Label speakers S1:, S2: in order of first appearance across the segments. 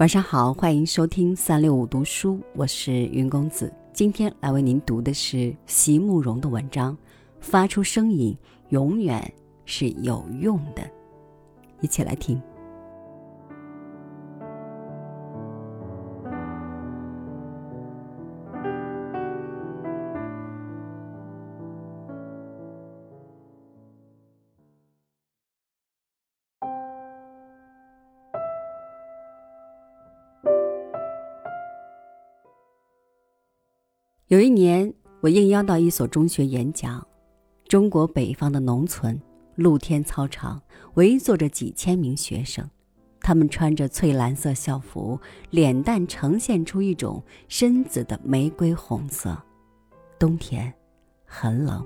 S1: 晚上好，欢迎收听三六五读书，我是云公子。今天来为您读的是席慕容的文章，《发出声音永远是有用的》，一起来听。有一年，我应邀到一所中学演讲。中国北方的农村，露天操场围坐着几千名学生，他们穿着翠蓝色校服，脸蛋呈现出一种深紫的玫瑰红色。冬天，很冷。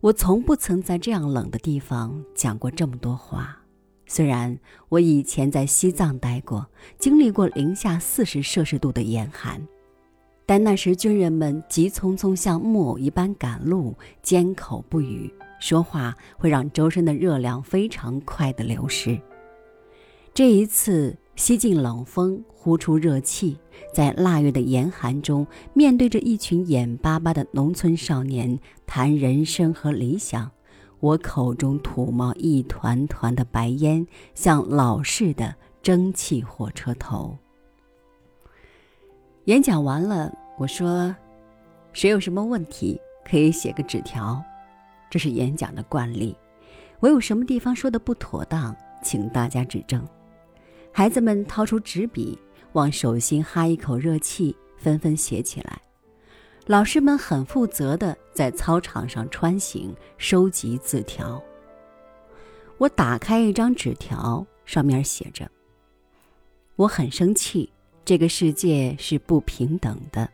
S1: 我从不曾在这样冷的地方讲过这么多话。虽然我以前在西藏待过，经历过零下四十摄氏度的严寒。但那时军人们急匆匆像木偶一般赶路，缄口不语，说话会让周身的热量非常快的流失。这一次吸进冷风，呼出热气，在腊月的严寒中，面对着一群眼巴巴的农村少年谈人生和理想，我口中吐冒一团团的白烟，像老式的蒸汽火车头。演讲完了，我说：“谁有什么问题，可以写个纸条，这是演讲的惯例。我有什么地方说的不妥当，请大家指正。”孩子们掏出纸笔，往手心哈一口热气，纷纷写起来。老师们很负责的在操场上穿行，收集字条。我打开一张纸条，上面写着：“我很生气。”这个世界是不平等的，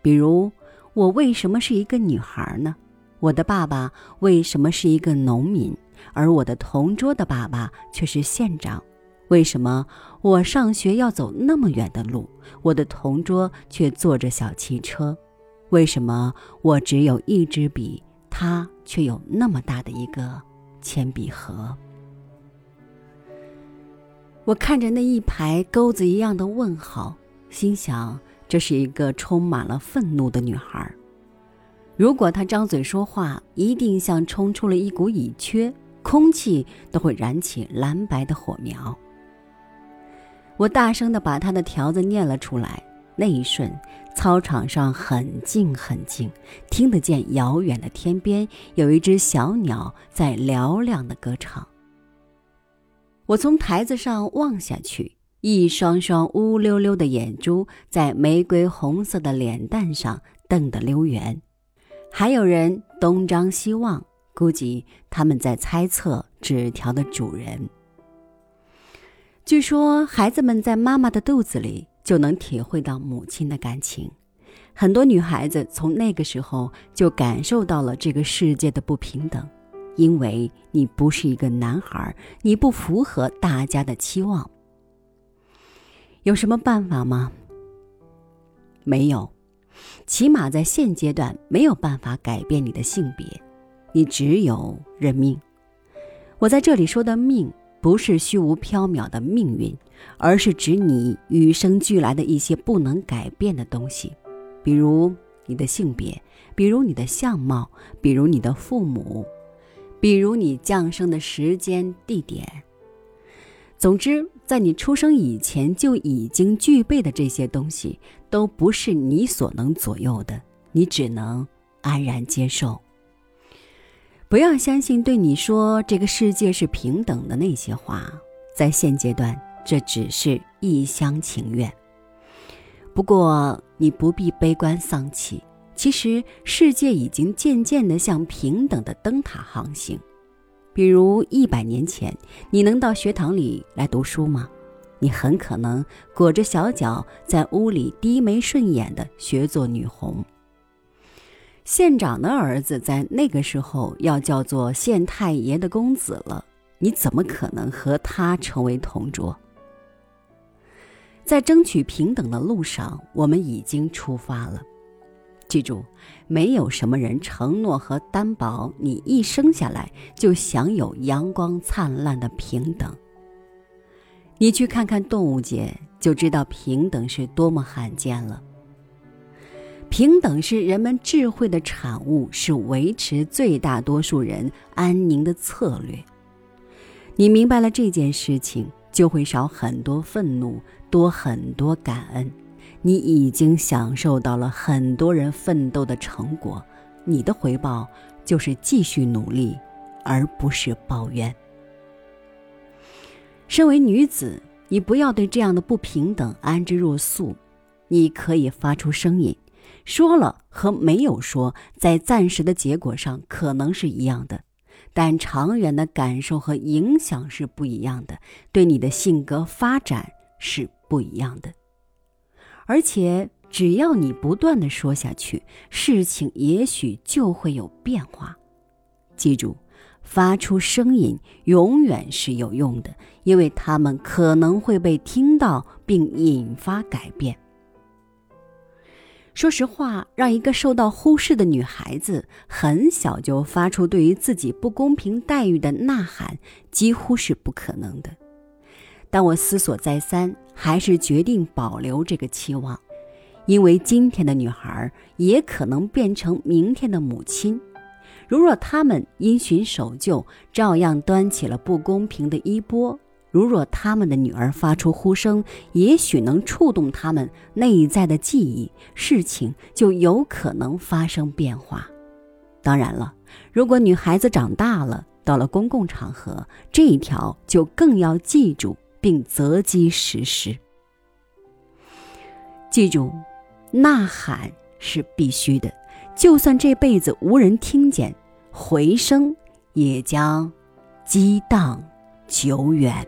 S1: 比如我为什么是一个女孩呢？我的爸爸为什么是一个农民，而我的同桌的爸爸却是县长？为什么我上学要走那么远的路，我的同桌却坐着小汽车？为什么我只有一支笔，他却有那么大的一个铅笔盒？我看着那一排钩子一样的问号，心想：这是一个充满了愤怒的女孩。如果她张嘴说话，一定像冲出了一股乙炔，空气都会燃起蓝白的火苗。我大声地把她的条子念了出来。那一瞬，操场上很静很静，听得见遥远的天边有一只小鸟在嘹亮的歌唱。我从台子上望下去，一双双乌溜溜的眼珠在玫瑰红色的脸蛋上瞪得溜圆，还有人东张西望，估计他们在猜测纸条的主人。据说孩子们在妈妈的肚子里就能体会到母亲的感情，很多女孩子从那个时候就感受到了这个世界的不平等。因为你不是一个男孩，你不符合大家的期望。有什么办法吗？没有，起码在现阶段没有办法改变你的性别，你只有认命。我在这里说的命，不是虚无缥缈的命运，而是指你与生俱来的一些不能改变的东西，比如你的性别，比如你的相貌，比如你的父母。比如你降生的时间、地点，总之，在你出生以前就已经具备的这些东西，都不是你所能左右的，你只能安然接受。不要相信对你说这个世界是平等的那些话，在现阶段，这只是一厢情愿。不过，你不必悲观丧气。其实，世界已经渐渐地向平等的灯塔航行。比如，一百年前，你能到学堂里来读书吗？你很可能裹着小脚在屋里低眉顺眼地学做女红。县长的儿子在那个时候要叫做县太爷的公子了，你怎么可能和他成为同桌？在争取平等的路上，我们已经出发了。记住，没有什么人承诺和担保你一生下来就享有阳光灿烂的平等。你去看看动物界，就知道平等是多么罕见了。平等是人们智慧的产物，是维持最大多数人安宁的策略。你明白了这件事情，就会少很多愤怒，多很多感恩。你已经享受到了很多人奋斗的成果，你的回报就是继续努力，而不是抱怨。身为女子，你不要对这样的不平等安之若素，你可以发出声音。说了和没有说，在暂时的结果上可能是一样的，但长远的感受和影响是不一样的，对你的性格发展是不一样的。而且，只要你不断的说下去，事情也许就会有变化。记住，发出声音永远是有用的，因为他们可能会被听到，并引发改变。说实话，让一个受到忽视的女孩子很小就发出对于自己不公平待遇的呐喊，几乎是不可能的。但我思索再三，还是决定保留这个期望，因为今天的女孩也可能变成明天的母亲。如若她们因循守旧，照样端起了不公平的衣钵。如若他们的女儿发出呼声，也许能触动他们内在的记忆，事情就有可能发生变化。当然了，如果女孩子长大了，到了公共场合，这一条就更要记住并择机实施。记住，呐喊是必须的，就算这辈子无人听见，回声也将激荡久远。